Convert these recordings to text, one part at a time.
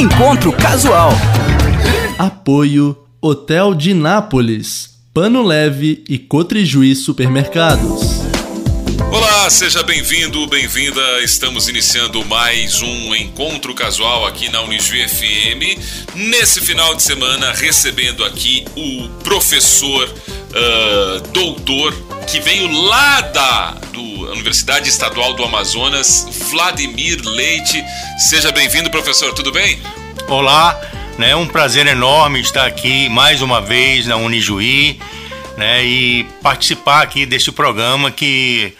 Encontro Casual. Apoio Hotel de Nápoles, Pano Leve e Cotrijuí Supermercados. Olá, seja bem-vindo, bem-vinda. Estamos iniciando mais um encontro casual aqui na Unisv FM. Nesse final de semana, recebendo aqui o professor uh, doutor que veio lá da do Universidade Estadual do Amazonas, Vladimir Leite. Seja bem-vindo, professor. Tudo bem? Olá, né? É um prazer enorme estar aqui mais uma vez na Unijuí, né? E participar aqui deste programa que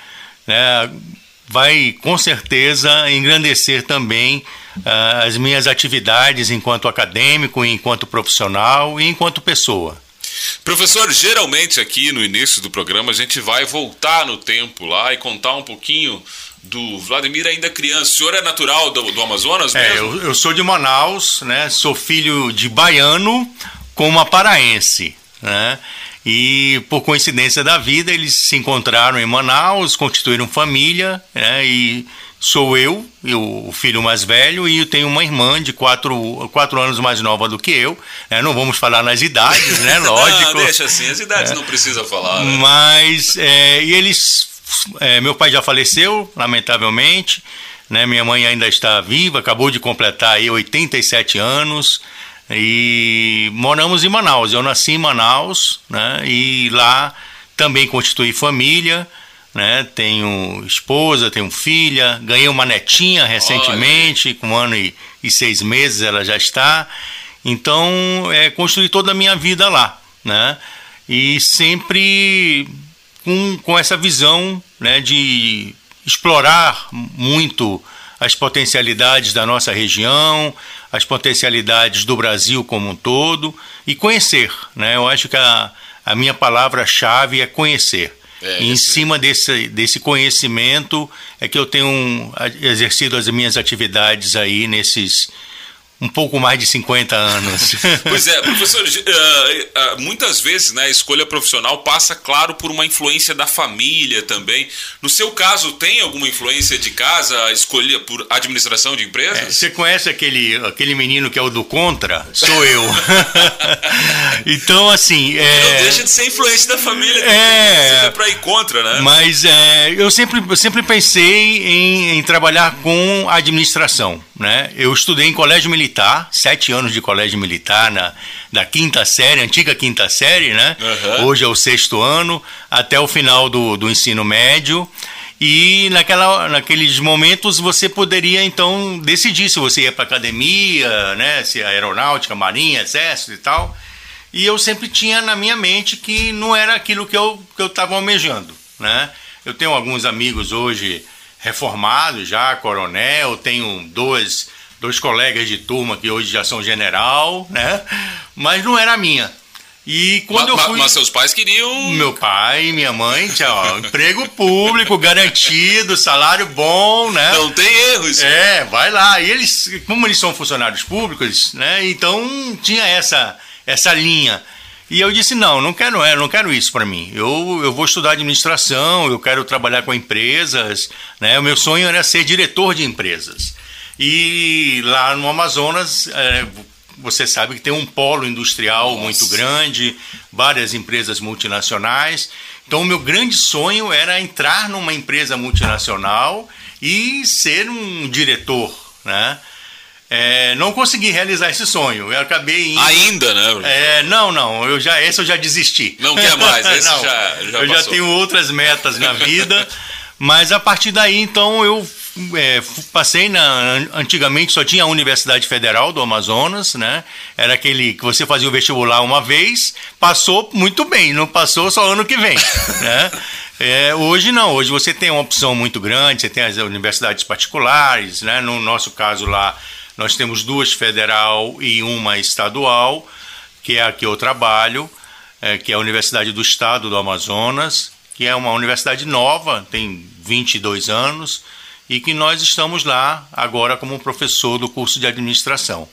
né, vai com certeza engrandecer também uh, as minhas atividades enquanto acadêmico, enquanto profissional e enquanto pessoa. Professor, geralmente aqui no início do programa a gente vai voltar no tempo lá e contar um pouquinho do Vladimir ainda criança. O senhor é natural do, do Amazonas mesmo? É, eu, eu, sou de Manaus, né? Sou filho de baiano com uma paraense, né? E por coincidência da vida, eles se encontraram em Manaus, constituíram família, né? E sou eu, eu, o filho mais velho, e eu tenho uma irmã de quatro, quatro anos mais nova do que eu. Né? Não vamos falar nas idades, né? Lógico. não, deixa assim, as idades é. não precisa falar. Né? Mas, é, e eles. É, meu pai já faleceu, lamentavelmente. Né? Minha mãe ainda está viva, acabou de completar aí 87 anos. E moramos em Manaus. Eu nasci em Manaus, né? E lá também constituí família, né? Tenho esposa, tenho filha, ganhei uma netinha recentemente, Olha. com um ano e, e, seis meses ela já está. Então, é, construí toda a minha vida lá, né? E sempre com, com essa visão, né? De explorar muito as potencialidades da nossa região, as potencialidades do Brasil como um todo e conhecer. Né? Eu acho que a, a minha palavra-chave é conhecer. É, e em cima desse, desse conhecimento é que eu tenho exercido as minhas atividades aí nesses um pouco mais de 50 anos. pois é, professor, uh, uh, muitas vezes né, a escolha profissional passa, claro, por uma influência da família também. No seu caso, tem alguma influência de casa, a escolha por administração de empresas? É, você conhece aquele, aquele menino que é o do contra? Sou eu. então, assim. É... Não deixa de ser influência da família. É. é para ir contra, né? Mas é, eu, sempre, sempre pensei em, em trabalhar com administração. Né? Eu estudei em colégio militar, sete anos de colégio militar, na, da quinta série, antiga quinta série, né? Uhum. Hoje é o sexto ano, até o final do, do ensino médio. E naquela, naqueles momentos você poderia então decidir se você ia para academia, né? se aeronáutica, marinha, exército e tal. E eu sempre tinha na minha mente que não era aquilo que eu estava que eu almejando. Né? Eu tenho alguns amigos hoje reformado já, coronel, tenho dois, dois colegas de turma que hoje já são general, né? Mas não era a minha. E quando mas, eu fui. Mas seus pais queriam. Meu pai e minha mãe, tinha, emprego público, garantido, salário bom, né? Não tem erros. É, vai lá. E eles, como eles são funcionários públicos, né? Então tinha essa, essa linha. E eu disse: não, não quero, é, não quero isso para mim. Eu, eu vou estudar administração, eu quero trabalhar com empresas. Né? O meu sonho era ser diretor de empresas. E lá no Amazonas, é, você sabe que tem um polo industrial Nossa. muito grande, várias empresas multinacionais. Então, o meu grande sonho era entrar numa empresa multinacional e ser um diretor, né? É, não consegui realizar esse sonho. Eu acabei indo... Ainda, né? É, não, não. Eu já, esse eu já desisti. Não quer mais, esse não, já, já Eu passou. já tenho outras metas na vida. mas a partir daí, então, eu é, passei na. Antigamente só tinha a Universidade Federal do Amazonas, né? Era aquele que você fazia o vestibular uma vez, passou muito bem, não passou só ano que vem, né? É, hoje não, hoje você tem uma opção muito grande, você tem as universidades particulares, né? No nosso caso lá, nós temos duas federal e uma estadual, que é a que eu trabalho, é, que é a Universidade do Estado do Amazonas, que é uma universidade nova, tem 22 anos, e que nós estamos lá agora como professor do curso de administração.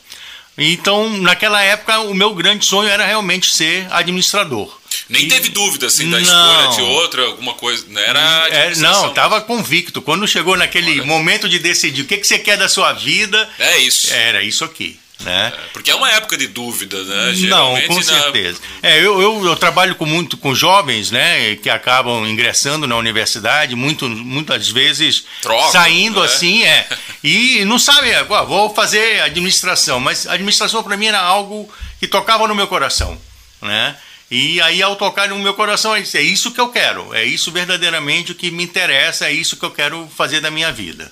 Então, naquela época, o meu grande sonho era realmente ser administrador. Nem e... teve dúvida assim da não. escolha de outra, alguma coisa. Né? Era é, não, estava convicto. Quando chegou naquele Olha. momento de decidir o que, que você quer da sua vida. É isso. Era isso aqui. Né? É, porque é uma época de dúvida, né? Não, com certeza. Na... É, eu, eu, eu, trabalho com muito com jovens, né, que acabam ingressando na universidade, muito, muitas vezes saindo né? assim, é, e não sabe, ah, vou fazer administração, mas administração para mim era algo que tocava no meu coração, né? E aí, ao tocar no meu coração, eu disse, é isso que eu quero, é isso verdadeiramente o que me interessa, é isso que eu quero fazer da minha vida.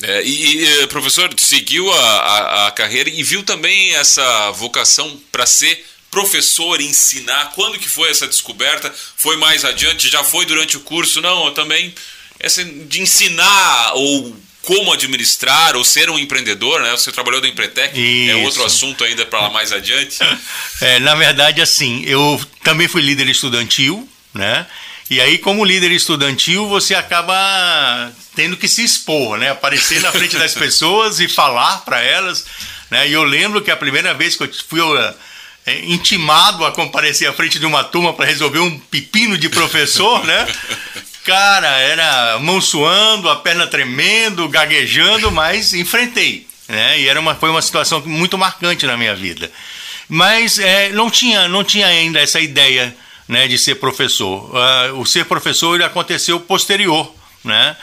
É, e, professor, seguiu a, a, a, carreira e viu também essa vocação para ser professor, ensinar. Quando que foi essa descoberta? Foi mais adiante? Já foi durante o curso? Não, eu também essa de ensinar ou como administrar ou ser um empreendedor, né? Você trabalhou no Empretec, Isso. é outro assunto ainda para lá mais adiante. É, na verdade, assim, eu também fui líder estudantil, né? E aí, como líder estudantil, você acaba tendo que se expor, né? Aparecer na frente das pessoas e falar para elas. Né? E eu lembro que a primeira vez que eu fui é, intimado a comparecer à frente de uma turma para resolver um pepino de professor, né? Cara, era mão suando, a perna tremendo, gaguejando, mas enfrentei. Né? E era uma, foi uma situação muito marcante na minha vida. Mas é, não, tinha, não tinha ainda essa ideia né, de ser professor. Uh, o ser professor ele aconteceu posterior, né?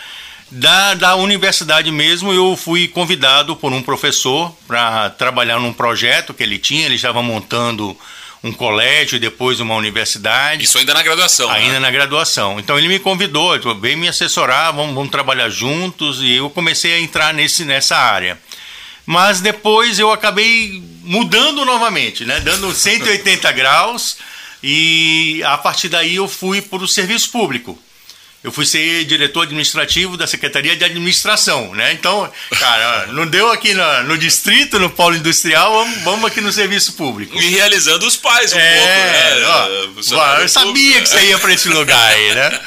Da, da universidade mesmo, eu fui convidado por um professor para trabalhar num projeto que ele tinha. Ele estava montando um colégio e depois uma universidade. Isso ainda na graduação. Ainda né? na graduação. Então ele me convidou, veio me assessorar, vamos, vamos trabalhar juntos e eu comecei a entrar nesse, nessa área. Mas depois eu acabei mudando novamente, né? Dando 180 graus e a partir daí eu fui para o serviço público. Eu fui ser diretor administrativo da Secretaria de Administração, né? Então, cara, não deu aqui no, no distrito, no polo industrial, vamos, vamos, aqui no serviço público. E realizando os pais um é, pouco, né? Ó, eu sabia que você ia para esse lugar aí, né?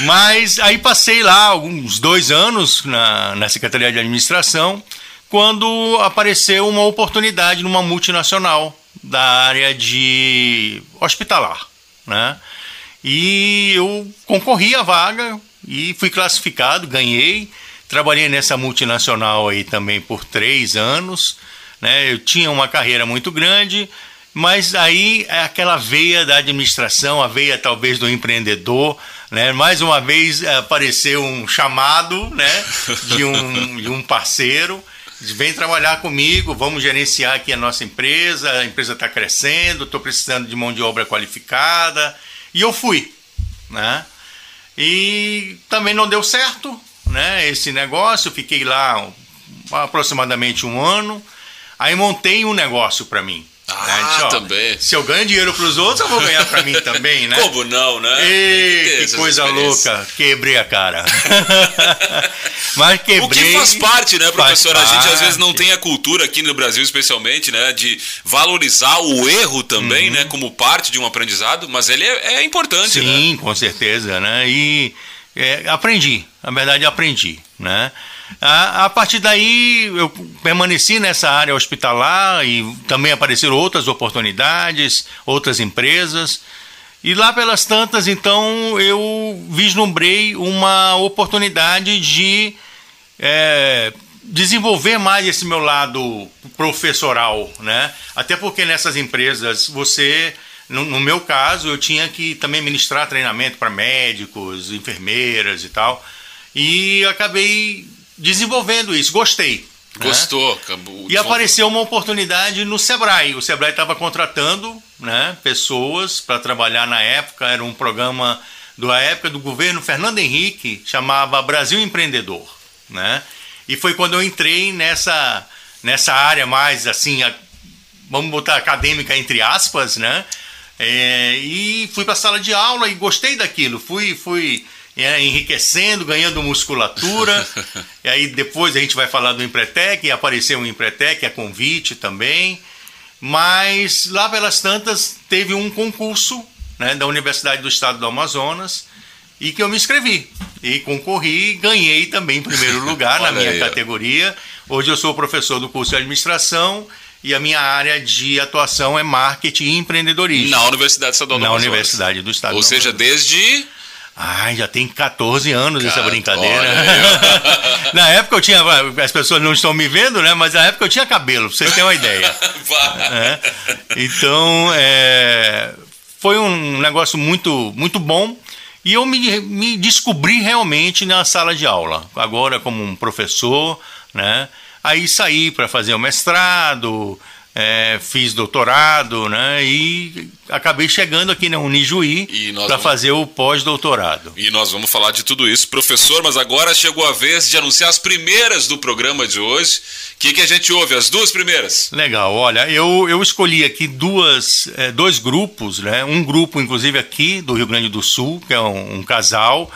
Mas aí passei lá alguns dois anos na, na Secretaria de Administração, quando apareceu uma oportunidade numa multinacional da área de hospitalar, né? E eu concorri à vaga e fui classificado, ganhei. Trabalhei nessa multinacional aí também por três anos, né? Eu tinha uma carreira muito grande, mas aí é aquela veia da administração, a veia talvez do empreendedor, né? Mais uma vez apareceu um chamado, né? De um, de um parceiro vem trabalhar comigo, vamos gerenciar aqui a nossa empresa, a empresa está crescendo, estou precisando de mão de obra qualificada. E eu fui, né? E também não deu certo, né? Esse negócio, fiquei lá aproximadamente um ano. Aí montei um negócio para mim. Ah, né? também. Se eu ganho dinheiro para os outros, eu vou ganhar para mim também, né? Como não, né? Ei, que, coisa louca. Quebrei a cara. Mas quebrei. O que faz parte, né, professor? A gente às vezes não tem a cultura aqui no Brasil, especialmente, né, de valorizar o erro também, uhum. né, como parte de um aprendizado, mas ele é, é importante, Sim, né? Sim, com certeza, né? E é, aprendi, na verdade aprendi, né? A, a, partir daí eu permaneci nessa área hospitalar e também apareceram outras oportunidades, outras empresas. E lá pelas tantas, então, eu vislumbrei uma oportunidade de é, desenvolver mais esse meu lado professoral, né? Até porque nessas empresas você, no, no meu caso, eu tinha que também ministrar treinamento para médicos, enfermeiras e tal. E acabei desenvolvendo isso, gostei. Né? Gostou, né? acabou. E apareceu uma oportunidade no Sebrae. O Sebrae estava contratando né, pessoas para trabalhar na época, era um programa da época do governo Fernando Henrique, chamava Brasil Empreendedor. Né? E foi quando eu entrei nessa, nessa área mais assim, a, vamos botar acadêmica entre aspas, né? É, e fui para a sala de aula e gostei daquilo. Fui, fui é, enriquecendo, ganhando musculatura. e aí depois a gente vai falar do Empretec, e apareceu um Empretec, a convite também. Mas lá pelas tantas teve um concurso né, da Universidade do Estado do Amazonas e que eu me inscrevi. E concorri, ganhei também em primeiro lugar na minha aí, categoria. Hoje eu sou professor do curso de administração e a minha área de atuação é marketing e empreendedorismo. Na Universidade Estadual do Na Amazonas. Universidade do Estado Ou do seja, desde Ai, já tem 14 anos essa brincadeira. na época eu tinha. As pessoas não estão me vendo, né? Mas na época eu tinha cabelo, pra vocês terem uma ideia. é. Então, é, foi um negócio muito, muito bom. E eu me, me descobri realmente na sala de aula, agora como um professor, né? Aí saí para fazer o mestrado, é, fiz doutorado, né? E acabei chegando aqui na Unijuí para vamos... fazer o pós-doutorado. E nós vamos falar de tudo isso, professor. Mas agora chegou a vez de anunciar as primeiras do programa de hoje. O que, que a gente ouve? As duas primeiras? Legal. Olha, eu, eu escolhi aqui duas, é, dois grupos, né? Um grupo, inclusive aqui do Rio Grande do Sul, que é um, um casal,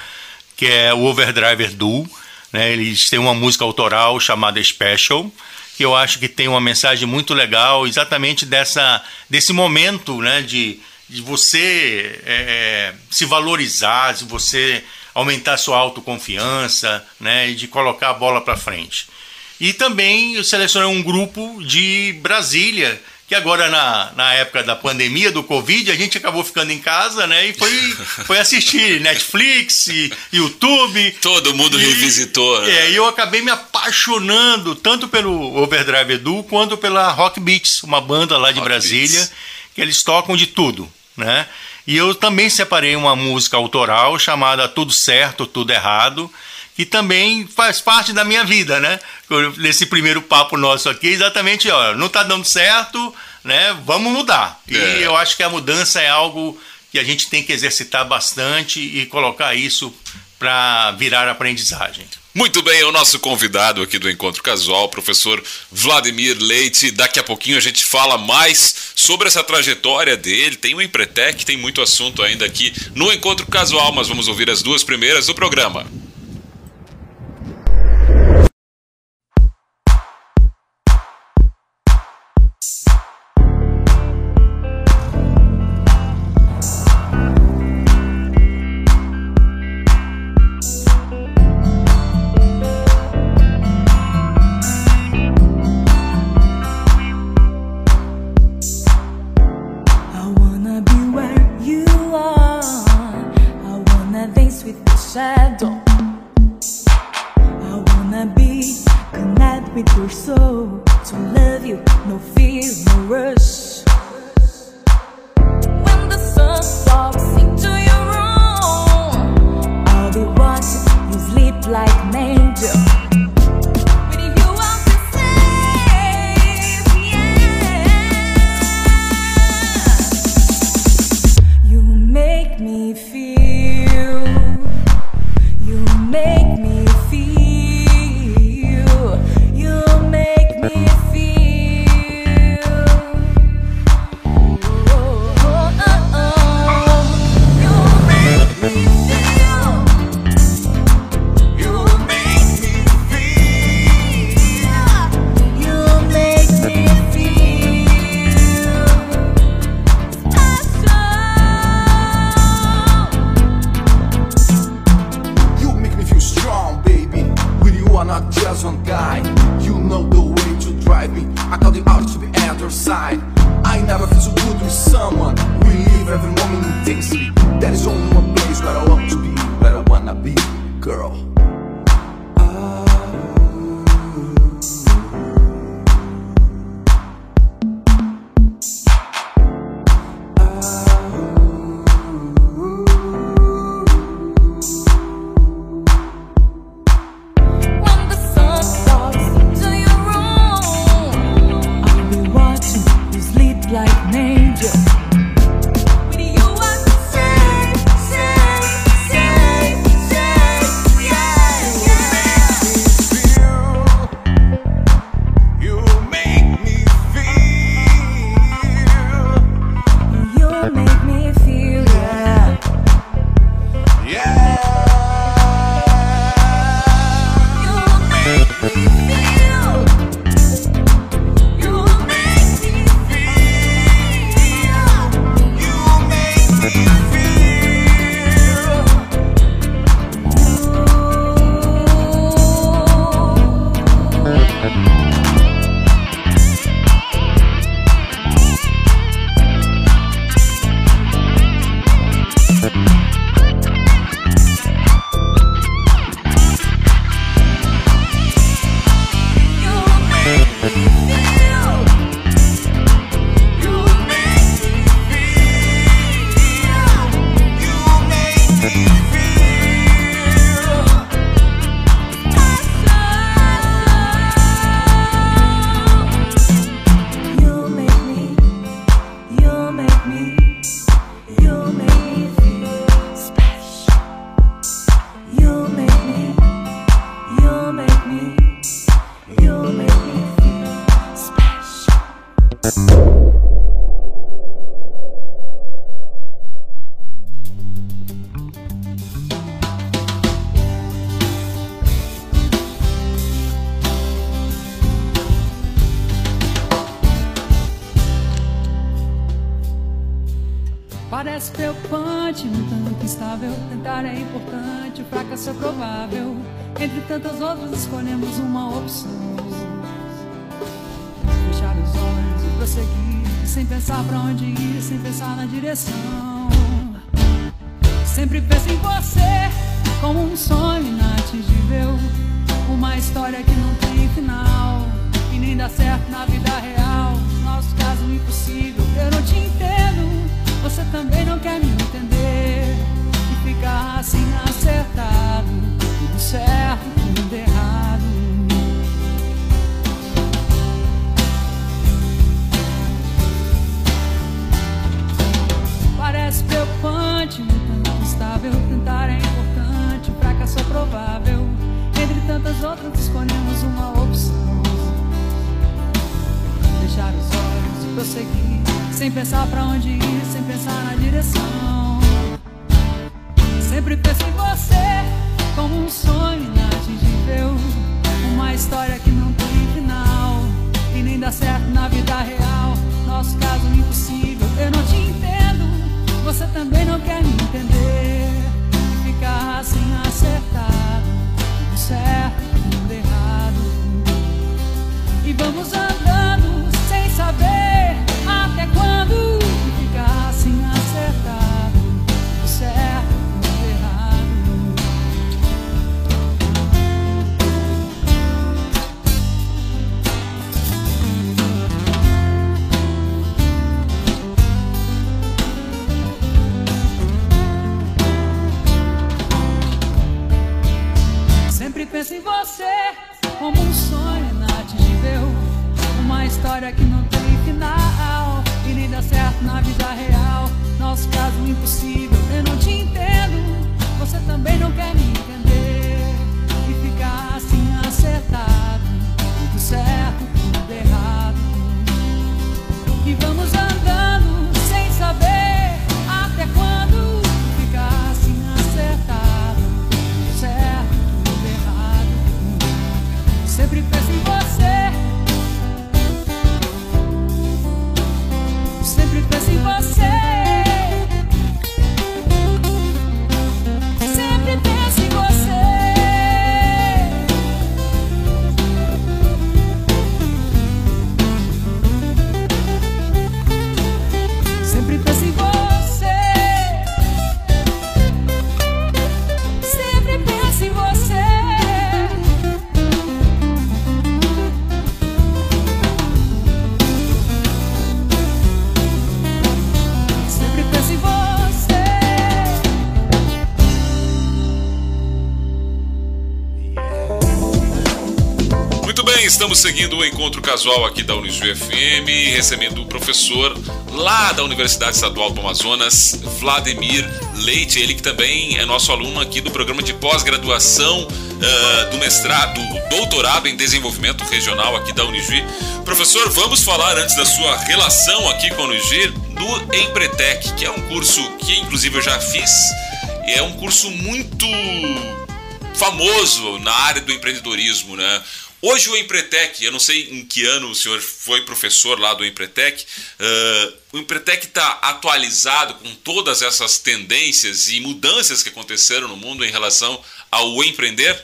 que é o Overdriver Duo. Né? Eles têm uma música autoral chamada Special que eu acho que tem uma mensagem muito legal, exatamente dessa, desse momento né, de, de você é, é se valorizar, de você aumentar sua autoconfiança né, e de colocar a bola para frente. E também eu selecionei um grupo de Brasília, que agora na, na época da pandemia do Covid, a gente acabou ficando em casa, né? E foi, foi assistir Netflix, e YouTube. Todo mundo e, revisitou, né? É, e eu acabei me apaixonando tanto pelo Overdrive Edu quanto pela Rock Beats, uma banda lá de Rock Brasília, Beats. que eles tocam de tudo, né? E eu também separei uma música autoral chamada Tudo Certo, Tudo Errado, que também faz parte da minha vida, né? Nesse primeiro papo nosso aqui, exatamente, ó, não está dando certo, né? Vamos mudar. E é. eu acho que a mudança é algo que a gente tem que exercitar bastante e colocar isso para virar aprendizagem. Muito bem, é o nosso convidado aqui do Encontro Casual, professor Vladimir Leite. Daqui a pouquinho a gente fala mais sobre essa trajetória dele. Tem o Empretec, tem muito assunto ainda aqui no Encontro Casual, mas vamos ouvir as duas primeiras do programa. Parece preocupante, no tanto instável. Tentar é importante, o fracasso é provável. Entre tantas outras, escolhemos uma opção. Fechar os olhos e prosseguir, sem pensar pra onde ir, sem pensar na direção. Sempre penso em você, como um sonho inatingível. Uma história que não tem final, e nem dá certo na vida real. Nosso caso impossível, eu não te entendo. Você também não quer me entender. E ficar assim acertado Tudo certo, tudo errado. Parece preocupante, muito não estável Tentar é importante, fracasso é provável. Entre tantas outras escolhemos uma opção. Deixar os prosseguir sem pensar pra onde ir, sem pensar na direção. Sempre penso em você como um sonho inatingível. Uma história que não tem final e nem dá certo na vida real. Nosso caso impossível, eu não te entendo. Você também não quer me entender. E ficar assim acertado, tudo certo, tudo errado. E vamos sem saber até quando estamos seguindo o encontro casual aqui da Unijuí FM, recebendo o professor lá da Universidade Estadual do Amazonas, Vladimir Leite, ele que também é nosso aluno aqui do programa de pós-graduação ah, do mestrado, do doutorado em desenvolvimento regional aqui da Unijuí. Professor, vamos falar antes da sua relação aqui com a Unijuí do Empretec, que é um curso que inclusive eu já fiz, e é um curso muito famoso na área do empreendedorismo, né? Hoje o Empretec, eu não sei em que ano o senhor foi professor lá do Empretec, uh, o Empretec está atualizado com todas essas tendências e mudanças que aconteceram no mundo em relação ao empreender?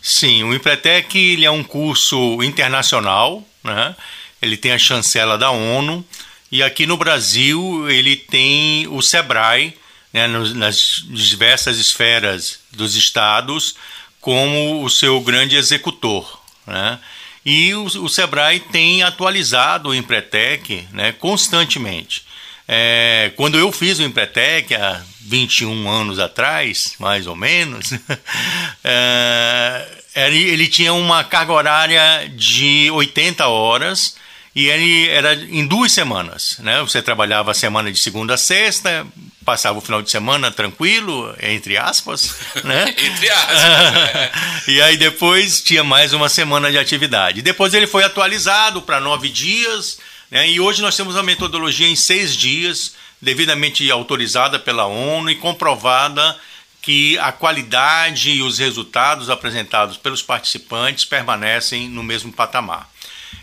Sim, o Empretec ele é um curso internacional, né? ele tem a chancela da ONU e aqui no Brasil ele tem o SEBRAE, né, nas diversas esferas dos estados, como o seu grande executor. Né? E o, o SEBRAE tem atualizado o Empretec né, constantemente. É, quando eu fiz o Empretec há 21 anos atrás, mais ou menos, é, ele, ele tinha uma carga horária de 80 horas e ele era em duas semanas. Né? Você trabalhava a semana de segunda a sexta, passava o final de semana tranquilo, entre aspas. Né? Entre aspas. e aí depois tinha mais uma semana de atividade. Depois ele foi atualizado para nove dias, Né? E hoje nós temos a metodologia em seis dias, devidamente autorizada pela ONU e comprovada que a qualidade e os resultados apresentados pelos participantes permanecem no mesmo patamar.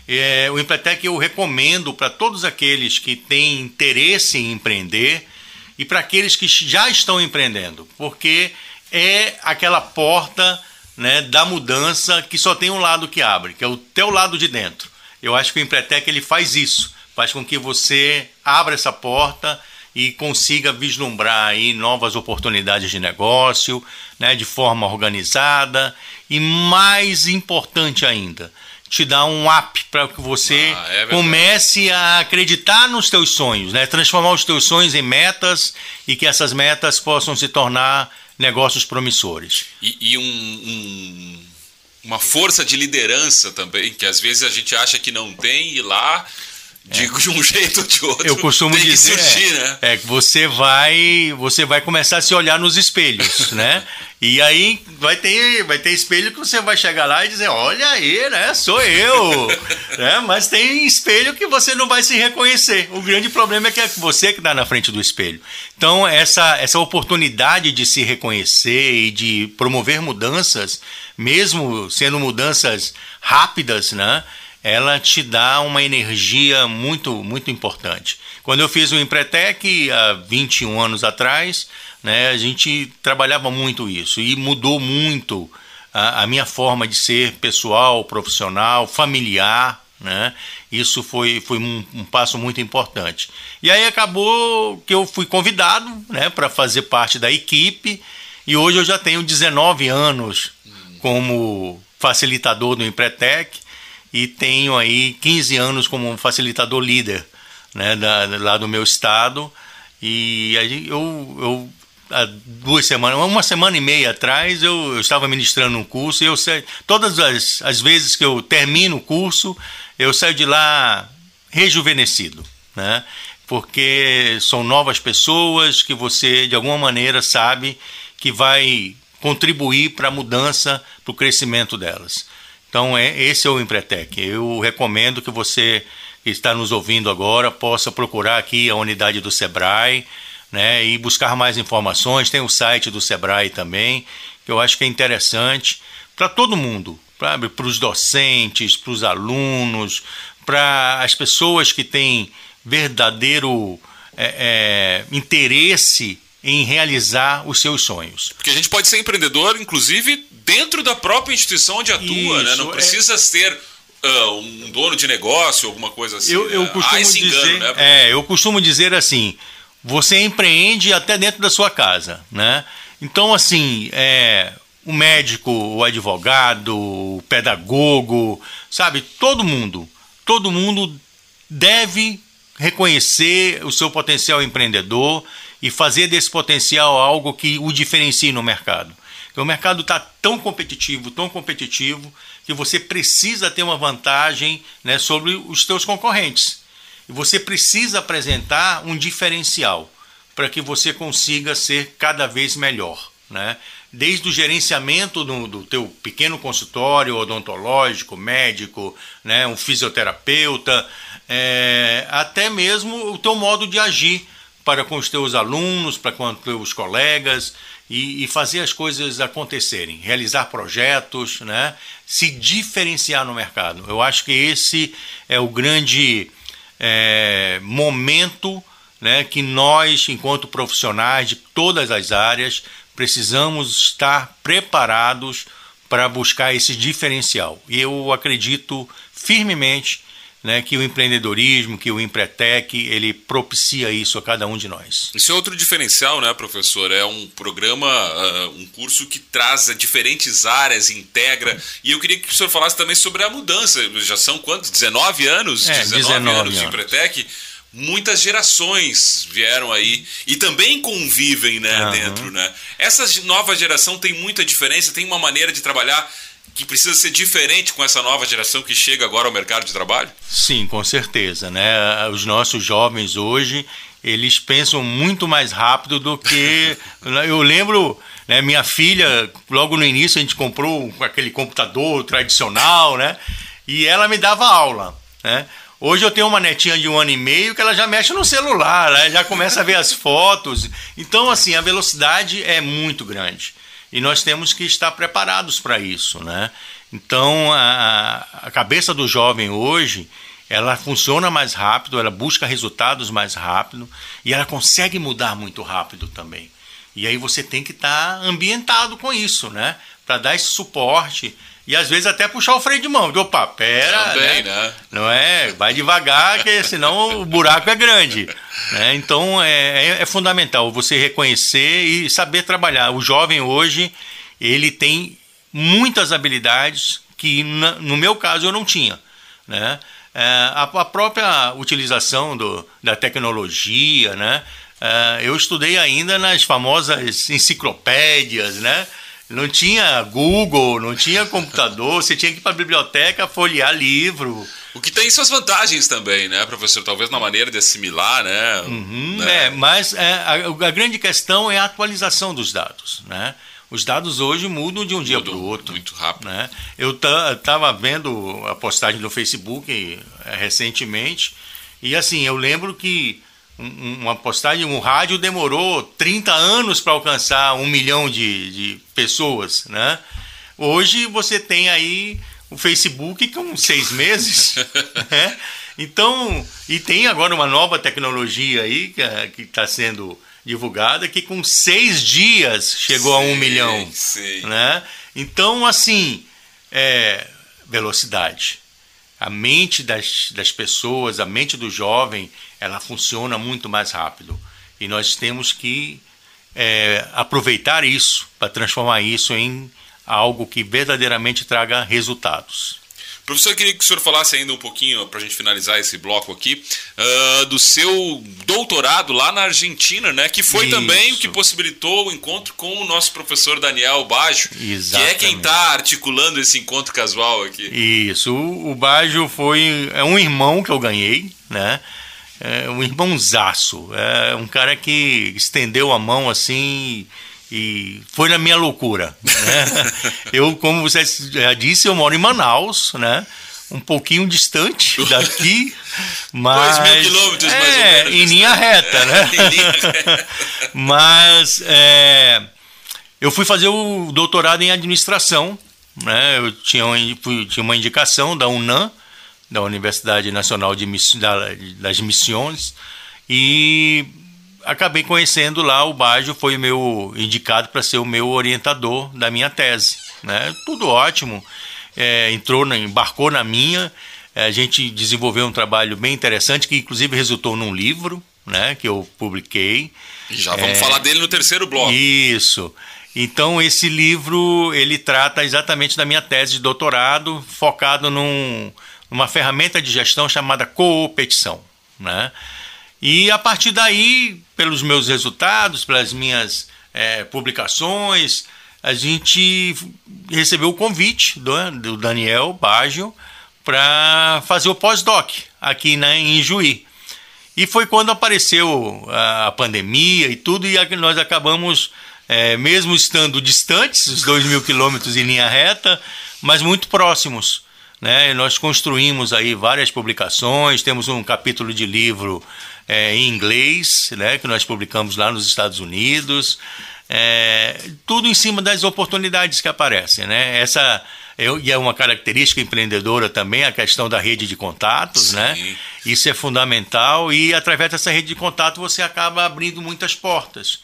É, o Empretec eu recomendo para todos aqueles que têm interesse em empreender e para aqueles que já estão empreendendo, porque é aquela porta né, da mudança que só tem um lado que abre, que é o teu lado de dentro. Eu acho que o Empretec ele faz isso, faz com que você abra essa porta e consiga vislumbrar aí novas oportunidades de negócio, né, de forma organizada e mais importante ainda, te dá um up para que você ah, é comece a acreditar nos teus sonhos, né? Transformar os teus sonhos em metas e que essas metas possam se tornar negócios promissores. E, e um, um, uma força de liderança também, que às vezes a gente acha que não tem, e lá de, é. de, um jeito ou de outro. Eu costumo dizer surgir, é, né? é que você vai, você vai começar a se olhar nos espelhos, né? E aí vai ter, vai ter espelho que você vai chegar lá e dizer, olha aí, né? Sou eu, né? Mas tem espelho que você não vai se reconhecer. O grande problema é que é você que está na frente do espelho. Então essa essa oportunidade de se reconhecer e de promover mudanças, mesmo sendo mudanças rápidas, né? Ela te dá uma energia muito, muito importante. Quando eu fiz o Empretec há 21 anos atrás, né, a gente trabalhava muito isso e mudou muito a, a minha forma de ser pessoal, profissional, familiar. Né? Isso foi, foi um, um, passo muito importante. E aí acabou que eu fui convidado né, para fazer parte da equipe e hoje eu já tenho 19 anos como facilitador do Empretec e tenho aí 15 anos como facilitador líder né, da, lá do meu estado. E aí eu, eu há duas semanas, uma semana e meia atrás, eu, eu estava ministrando um curso e eu sei, todas as, as vezes que eu termino o curso, eu saio de lá rejuvenescido, né? Porque são novas pessoas que você, de alguma maneira, sabe que vai contribuir para a mudança, para o crescimento delas. Então, é, esse é o Empretec. Eu recomendo que você que está nos ouvindo agora possa procurar aqui a unidade do Sebrae né, e buscar mais informações. Tem o site do Sebrae também, que eu acho que é interessante para todo mundo, para os docentes, para os alunos, para as pessoas que têm verdadeiro é, é, interesse em realizar os seus sonhos. Porque a gente pode ser empreendedor, inclusive, dentro da própria instituição onde atua, né? Não é. precisa é... ser uh, um dono de negócio, alguma coisa assim. Eu, eu né? costumo ah, dizer, engano, né? é, eu costumo dizer assim, você empreende até dentro da sua casa, né? Então, assim, é, o médico, o advogado, o pedagogo, sabe, todo mundo, todo mundo deve reconhecer o seu potencial empreendedor e fazer desse potencial algo que o diferencie no mercado. Porque o mercado está tão competitivo, tão competitivo, que você precisa ter uma vantagem né, sobre os seus concorrentes. E você precisa apresentar um diferencial para que você consiga ser cada vez melhor. Né? Desde o gerenciamento do, do teu pequeno consultório odontológico, médico, né, um fisioterapeuta, é, até mesmo o teu modo de agir para com os teus alunos, para com os teus colegas e, e, fazer as coisas acontecerem, realizar projetos, né? se diferenciar no mercado. Eu acho que esse é o grande é, momento né, que nós, enquanto profissionais de todas as áreas, precisamos estar preparados para buscar esse diferencial. E eu acredito firmemente né, que o empreendedorismo, que o Empretec, ele propicia isso a cada um de nós. Isso é outro diferencial, né, professor? É um programa, uh, um curso que traz diferentes áreas, integra. E eu queria que o senhor falasse também sobre a mudança. Já são quantos? 19 anos? É, 19, 19 anos, anos de Empretec muitas gerações vieram aí e também convivem né, uhum. dentro. Né? Essa nova geração tem muita diferença, tem uma maneira de trabalhar que precisa ser diferente com essa nova geração que chega agora ao mercado de trabalho? Sim, com certeza. Né? Os nossos jovens hoje, eles pensam muito mais rápido do que... Eu lembro, né, minha filha, logo no início a gente comprou aquele computador tradicional, né? E ela me dava aula, né? Hoje eu tenho uma netinha de um ano e meio que ela já mexe no celular, ela já começa a ver as fotos. Então, assim, a velocidade é muito grande. E nós temos que estar preparados para isso, né? Então, a, a cabeça do jovem hoje, ela funciona mais rápido, ela busca resultados mais rápido e ela consegue mudar muito rápido também. E aí você tem que estar ambientado com isso, né? Para dar esse suporte e às vezes até puxar o freio de mão. De, Opa, pera, Também, né? né? Não é? Vai devagar, que senão o buraco é grande. Né? Então é, é, é, fundamental você reconhecer e saber trabalhar. O jovem hoje ele tem muitas habilidades que no meu caso eu não tinha, né? É, a, a, própria utilização do, da tecnologia, né? É, eu estudei ainda nas famosas enciclopédias, né? Não tinha Google, não tinha computador, você tinha que ir para a biblioteca folhear livro. O que tem suas vantagens também, né, professor? Talvez na maneira de assimilar, né? Uhum, né? É, mas é, a, a, grande questão é a atualização dos dados, né? Os dados hoje mudam de um dia para o outro. Muito rápido. Né? Eu estava vendo a postagem do Facebook é, recentemente e assim, eu lembro que uma postagem, um rádio demorou 30 anos para alcançar um milhão de, de pessoas, né? Hoje você tem aí o Facebook com seis meses, né? Então, e tem agora uma nova tecnologia aí que está sendo divulgada que com seis dias chegou a um milhão, né? Então, assim, é, velocidade. A mente das, das pessoas, a mente do jovem, ela funciona muito mais rápido. E nós temos que é, aproveitar isso para transformar isso em algo que verdadeiramente traga resultados. Professor, eu queria que o senhor falasse ainda um pouquinho, para a gente finalizar esse bloco aqui, uh, do seu doutorado lá na Argentina, né? Que foi Isso. também o que possibilitou o encontro com o nosso professor Daniel Baggio, Exatamente. que é quem está articulando esse encontro casual aqui. Isso, o, o Baggio foi é um irmão que eu ganhei, né? É um irmãozaço, é um cara que estendeu a mão assim e foi na minha loucura. Né? eu, como você já disse, eu moro em Manaus, né? Um pouquinho distante daqui, mas. Dois mil quilômetros é, mais ou menos. Em linha reta, né? em linha reta. mas é, eu fui fazer o doutorado em administração, né? Eu tinha, fui, tinha uma indicação da UNAM, da Universidade Nacional de, das Missões, e acabei conhecendo lá o Baggio, foi o meu indicado para ser o meu orientador da minha tese. Né? Tudo ótimo, é, entrou, na, embarcou na minha, é, a gente desenvolveu um trabalho bem interessante, que inclusive resultou num livro né, que eu publiquei. Já vamos é, falar dele no terceiro bloco. Isso. Então esse livro ele trata exatamente da minha tese de doutorado, focado num, numa ferramenta de gestão chamada coopetição, né? E a partir daí, pelos meus resultados, pelas minhas é, publicações, a gente recebeu o convite do, do Daniel Baggio para fazer o pós-doc aqui na, em Juí. E foi quando apareceu a, a pandemia e tudo, e nós acabamos, é, mesmo estando distantes, os dois mil quilômetros em linha reta, mas muito próximos. Né? Nós construímos aí várias publicações, temos um capítulo de livro é, em inglês, né, que nós publicamos lá nos Estados Unidos, é, tudo em cima das oportunidades que aparecem. Né? Essa e é uma característica empreendedora também a questão da rede de contatos, né? Sim. né? Isso é fundamental e através dessa rede de contato você acaba abrindo muitas portas.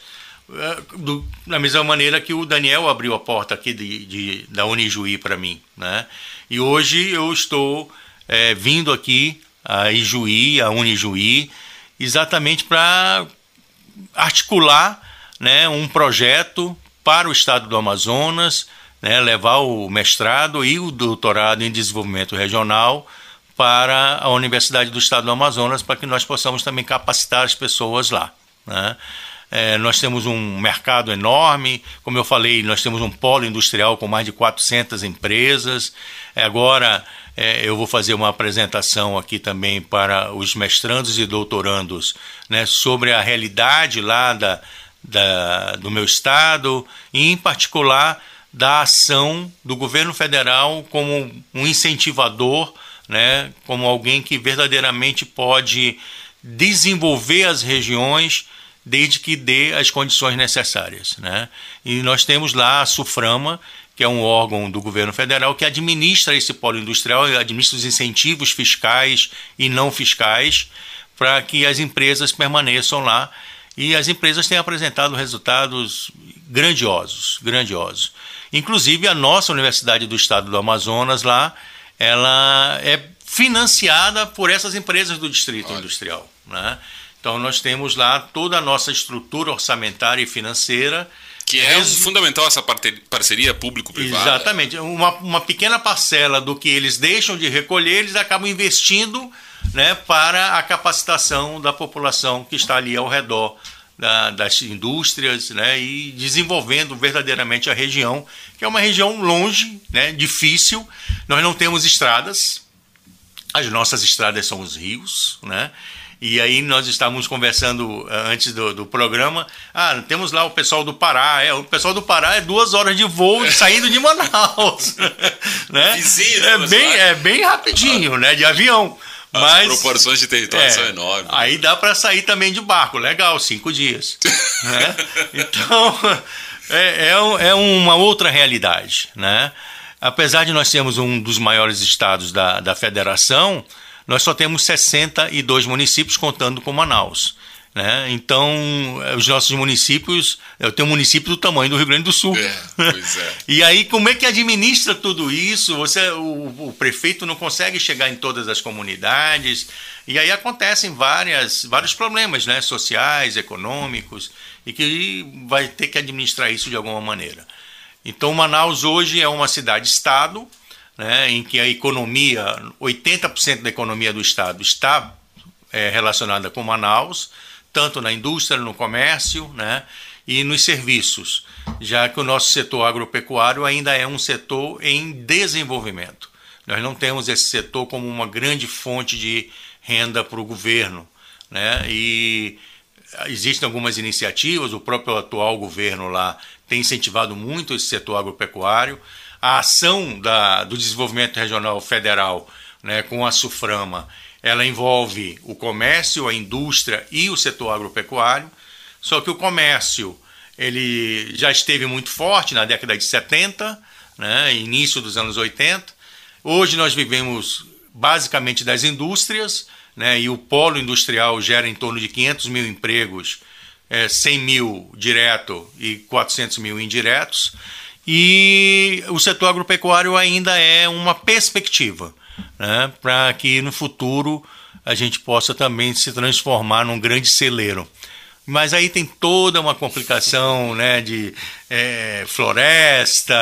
É, do, da mesma maneira que o Daniel abriu a porta aqui de, de da Unijuí para mim, né? E hoje eu estou é, vindo aqui a Ijuí, a Unijuí, exatamente para articular né, um projeto para o estado do Amazonas, né, levar o mestrado e o doutorado em desenvolvimento regional para a Universidade do Estado do Amazonas, para que nós possamos também capacitar as pessoas lá. Né? É, nós temos um mercado enorme, como eu falei, nós temos um polo industrial com mais de 400 empresas. É, agora é, eu vou fazer uma apresentação aqui também para os mestrandos e doutorandos né, sobre a realidade lá da, da, do meu estado e, em particular, da ação do governo federal como um incentivador né, como alguém que verdadeiramente pode desenvolver as regiões desde que dê as condições necessárias. Né? E nós temos lá a SUFRAMA, que é um órgão do governo federal que administra esse polo industrial, administra os incentivos fiscais e não fiscais para que as empresas permaneçam lá. E as empresas têm apresentado resultados grandiosos, grandiosos. Inclusive a nossa Universidade do Estado do Amazonas lá, ela é financiada por essas empresas do Distrito Olha. Industrial. Né? Então nós temos lá toda a nossa estrutura orçamentária e financeira. Que é fundamental essa parceria público-privada. Exatamente. Uma, uma pequena parcela do que eles deixam de recolher, eles acabam investindo né, para a capacitação da população que está ali ao redor da, das indústrias né, e desenvolvendo verdadeiramente a região, que é uma região longe, né, difícil. Nós não temos estradas, as nossas estradas são os rios, né? E aí nós estávamos conversando eh, antes do, do, programa. Ah, temos lá o pessoal do Pará. É, o pessoal do Pará é duas horas de voo saindo de Manaus. né? Vizinho, é bem, é bem rapidinho, né? De avião. Mas, As proporções de território é, são enormes. Aí dá para sair também de barco, legal, cinco dias. né? Então, é, é, é, uma outra realidade. Né? Apesar de nós termos um dos maiores estados da, da federação, nós só temos 62 municípios contando com Manaus. Né? Então, eh, os nossos municípios, eu tenho um município do tamanho do Rio Grande do Sul. É, pois é. e aí, como é que administra tudo isso? Você, o, o, prefeito não consegue chegar em todas as comunidades, e aí acontecem várias, vários problemas né? sociais, econômicos, e que vai ter que administrar isso de alguma maneira. Então, Manaus hoje é uma cidade-estado, né, em que a economia, 80% da economia do Estado está é, relacionada com Manaus, tanto na indústria, no comércio né, e nos serviços, já que o nosso setor agropecuário ainda é um setor em desenvolvimento. Nós não temos esse setor como uma grande fonte de renda para o governo. Né, e existem algumas iniciativas, o próprio atual governo lá tem incentivado muito esse setor agropecuário a ação da, do desenvolvimento regional federal né, com a SUFRAMA, ela envolve o comércio, a indústria e o setor agropecuário, só que o comércio ele já esteve muito forte na década de 70, né, início dos anos 80. Hoje nós vivemos basicamente das indústrias, né, e o polo industrial gera em torno de 500 mil empregos, é, 100 mil direto e 400 mil indiretos. E o setor agropecuário ainda é uma perspectiva né, para que no futuro a gente possa também se transformar num grande celeiro. Mas aí tem toda uma complicação né, de é, floresta,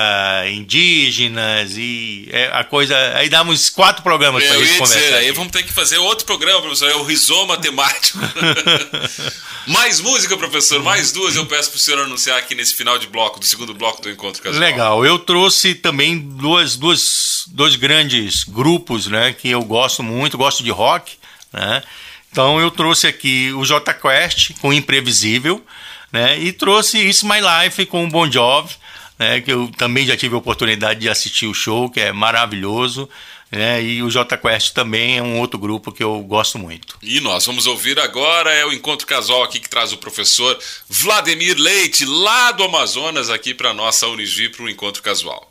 indígenas e é, a coisa. Aí damos quatro programas para gente conversar. Dizer, aí vamos ter que fazer outro programa, professor. É o rizoma temático. mais música, professor, mais duas eu peço para o senhor anunciar aqui nesse final de bloco, do segundo bloco do Encontro Casual. Legal, eu trouxe também duas, duas, dois grandes grupos né, que eu gosto muito, gosto de rock. Né? Então eu trouxe aqui o J Quest com Imprevisível, né? E trouxe It's My Life com o Bon Jovi, né? Que eu também já tive a oportunidade de assistir o show, que é maravilhoso. Né? E o J Quest também é um outro grupo que eu gosto muito. E nós vamos ouvir agora é o encontro casual aqui que traz o professor Vladimir Leite lá do Amazonas aqui para nossa Unijuí para o encontro casual.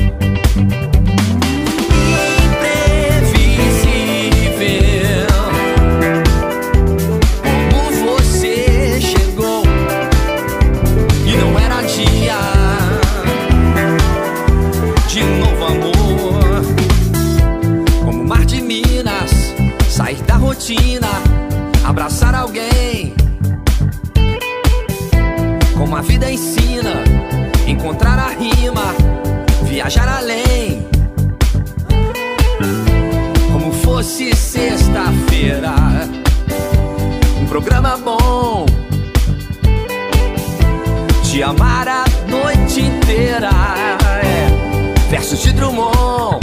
rima, viajar além. Como fosse sexta-feira, um programa bom. Te amar a noite inteira. É. Versos de Drummond.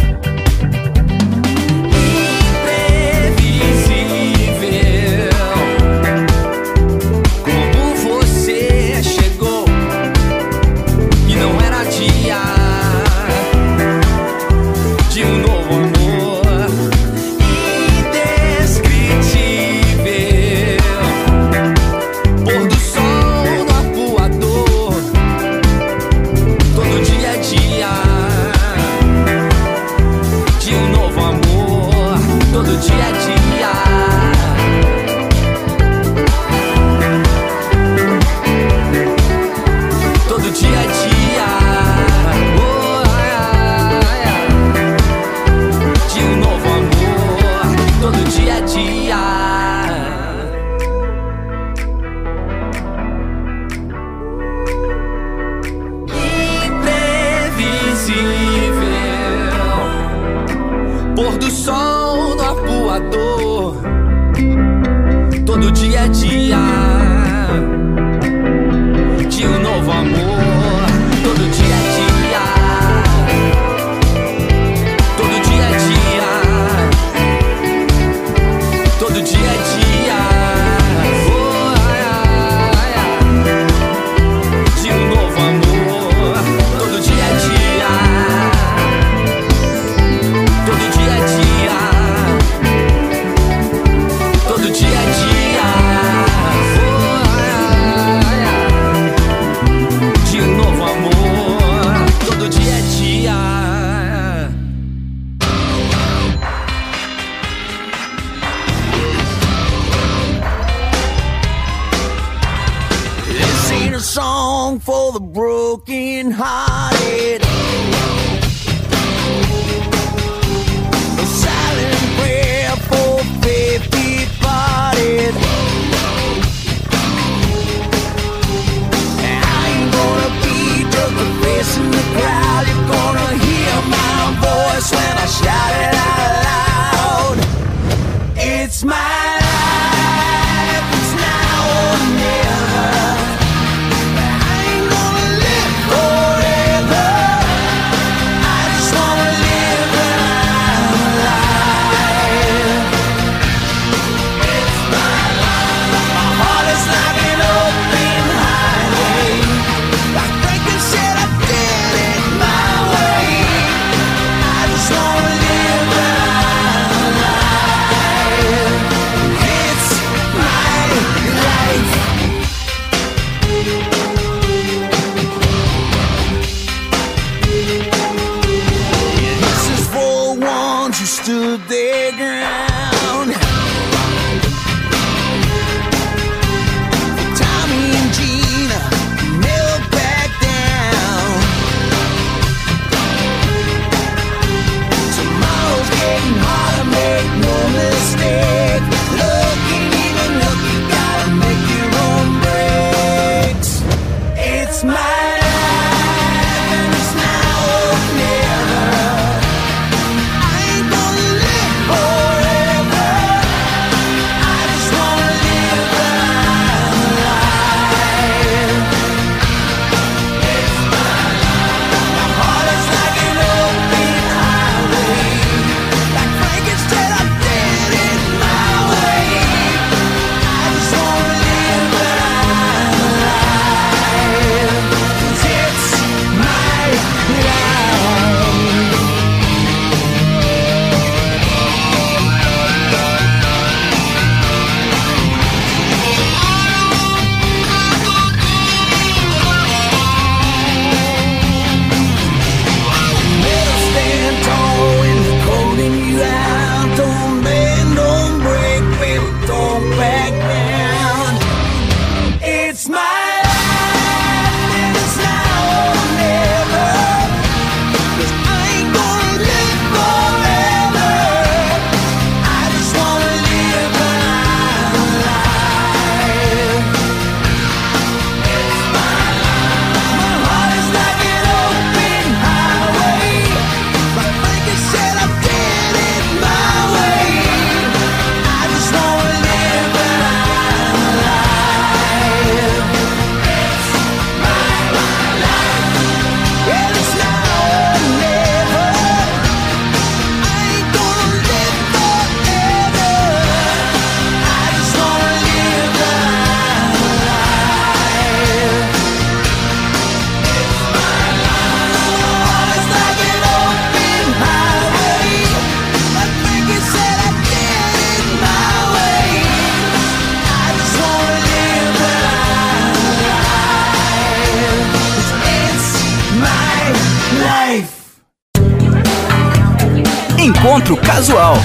Casual.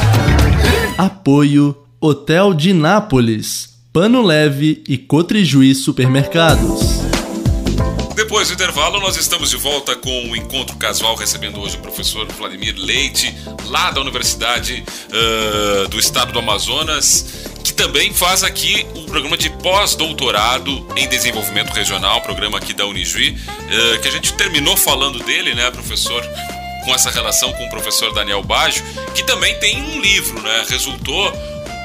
Apoio Hotel de Nápoles, Pano Leve e Cotrijuí Supermercados. Depois do intervalo, nós estamos de volta com o encontro casual, recebendo hoje o professor Vladimir Leite, lá da Universidade uh, do Estado do Amazonas, que também faz aqui o programa de pós-doutorado em desenvolvimento regional, programa aqui da Unijuí, uh, que a gente terminou falando dele, né, professor? Com essa relação com o professor Daniel Baggio, que também tem um livro, né? Resultou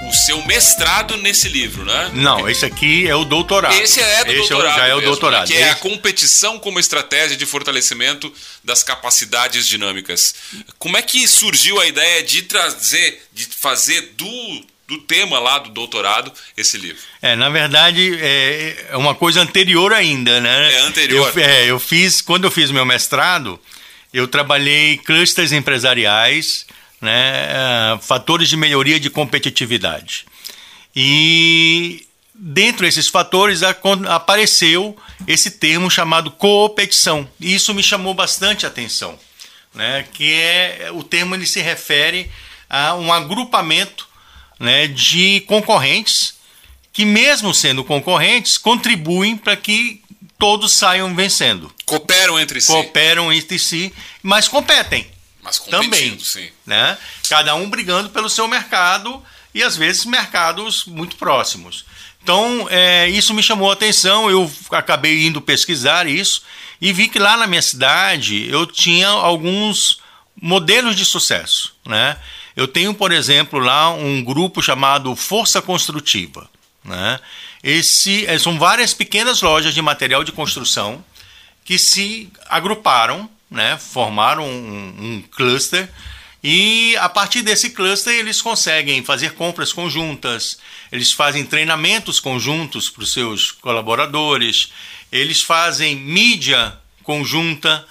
o seu mestrado nesse livro, né? Não, esse aqui é o doutorado. Esse é do esse doutorado. já é o mesmo, doutorado. Que é a Esse- competição como estratégia de fortalecimento das capacidades dinâmicas. Como é que surgiu a ideia de trazer, de fazer do, do tema lá do doutorado esse livro? É, na verdade, é é uma coisa anterior ainda, né? É anterior. Eu, é, eu fiz, quando eu fiz meu mestrado, eu trabalhei clusters empresariais, né? ah, fatores de melhoria de competitividade. E dentro desses fatores apareceu esse termo chamado coopetição. E isso me chamou bastante atenção, né? Que é o termo ele se refere a um agrupamento, né, de concorrentes que mesmo sendo concorrentes contribuem para que todos saiam vencendo. Cooperam entre si, Cooperam entre si, mas competem mas competindo, também, sim. né? Cada um brigando pelo seu mercado e às vezes mercados muito próximos. Então, é, isso me chamou a atenção, eu acabei indo pesquisar isso e vi que lá na minha cidade eu tinha alguns modelos de sucesso, né? Eu tenho, por exemplo, lá um grupo chamado Força Construtiva, né? Esse, eh, são várias pequenas lojas de material de construção que se agruparam, né, formaram um, um cluster e a partir desse cluster eles conseguem fazer compras conjuntas, eles fazem treinamentos conjuntos para os seus colaboradores, eles fazem mídia conjunta,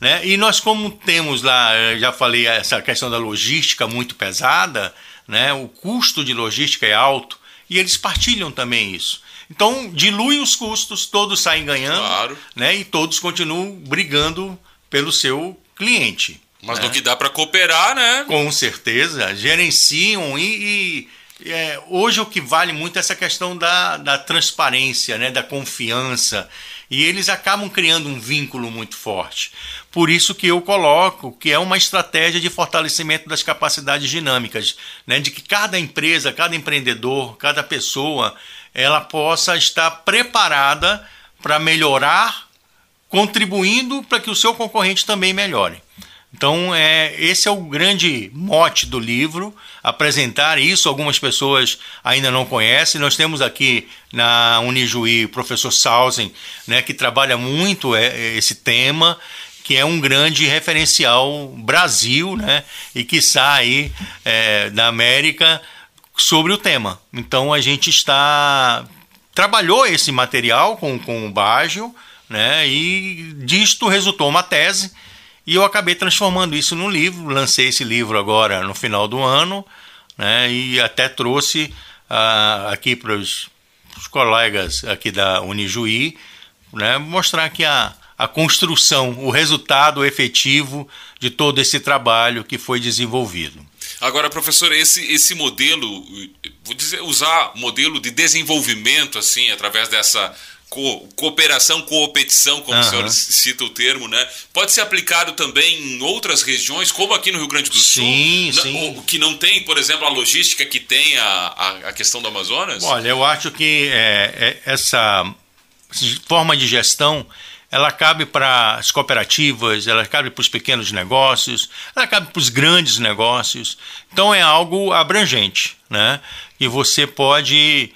né? E nós como temos lá, eh, já falei essa questão da logística muito pesada, né? O custo de logística é alto e eles partilham também isso. Então dilui os custos, todos saem ganhando, Claro. né? E todos continuam brigando pelo seu cliente. Mas né? no que dá para cooperar, né? Com certeza, gerenciam e, e, é, hoje o que vale muito é essa questão da, da transparência, né, da confiança, e eles acabam criando um vínculo muito forte. Por isso que eu coloco que é uma estratégia de fortalecimento das capacidades dinâmicas, né, de que cada empresa, cada empreendedor, cada pessoa, ela possa estar preparada para melhorar contribuindo para que o seu concorrente também melhore. Então, é, esse é o grande mote do livro, apresentar isso. Algumas pessoas ainda não conhecem. Nós temos aqui na Unijuí o professor Sausen, né, que trabalha muito é, esse tema, que é um grande referencial Brasil, né, e que sai é, da América sobre o tema. Então, a gente está trabalhou esse material com, com o Baggio, né, e disto resultou uma tese e eu acabei transformando isso num livro, lancei esse livro agora no final do ano, né, e até trouxe ah, aqui para os colegas aqui da Unijuí, né, mostrar que a, a construção, o resultado efetivo de todo esse trabalho que foi desenvolvido. Agora, professor, esse, esse modelo, vou dizer, usar modelo de desenvolvimento, assim, através dessa co cooperação, coopetição, como Aham. o senhor cita o termo, né? Pode ser aplicado também em outras regiões, como aqui no Rio Grande do Sul, Sim, na- sim. que não tem, por exemplo, a logística que tem a, a, a questão do Amazonas? Olha, eu acho que é, é, essa forma de gestão ela cabe para as cooperativas, ela cabe para os pequenos negócios, ela cabe para os grandes negócios. Então é algo abrangente, né? E você pode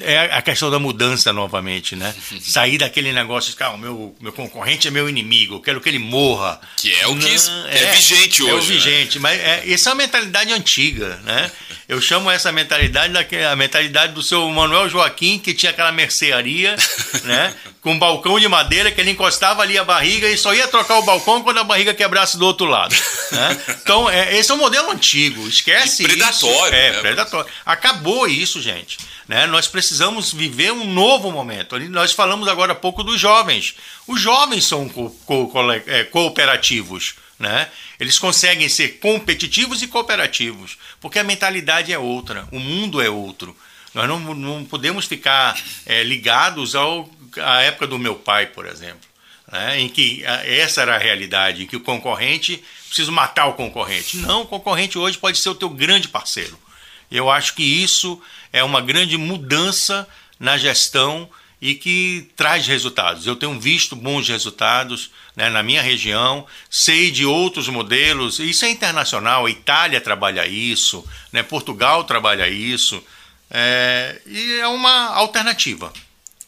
é a questão da mudança novamente, né? Sair daquele negócio de, cara, o meu, meu concorrente é meu inimigo, eu quero que ele morra. Que é o que Não, é vigente É o hoje, né? vigente, mas é, essa é uma mentalidade antiga, né? Eu chamo essa mentalidade daquela mentalidade do seu Manuel Joaquim, que tinha aquela mercearia, né? Com um balcão de madeira que ele encostava ali a barriga e só ia trocar o balcão quando a barriga quebrasse do outro lado. Né? Então, é, esse é um modelo antigo, esquece E predatório, isso. É, né? predatório. Acabou isso, gente. Né? Nós precisamos viver um novo momento. Nós falamos agora há pouco dos jovens. Os jovens são co- co- é, cooperativos. Né? Eles conseguem ser competitivos e cooperativos, porque a mentalidade é outra, o mundo é outro. Nós não, não podemos ficar é, ligados ao, à época do meu pai, por exemplo, né? em que essa era a realidade, em que o concorrente precisa matar o concorrente. Não, o concorrente hoje pode ser o teu grande parceiro. Eu acho que isso é uma grande mudança na gestão e que traz resultados. Eu tenho visto bons resultados né, na minha região, sei de outros modelos, isso é internacional, a Itália trabalha isso, né, Portugal trabalha isso, é, e é uma alternativa.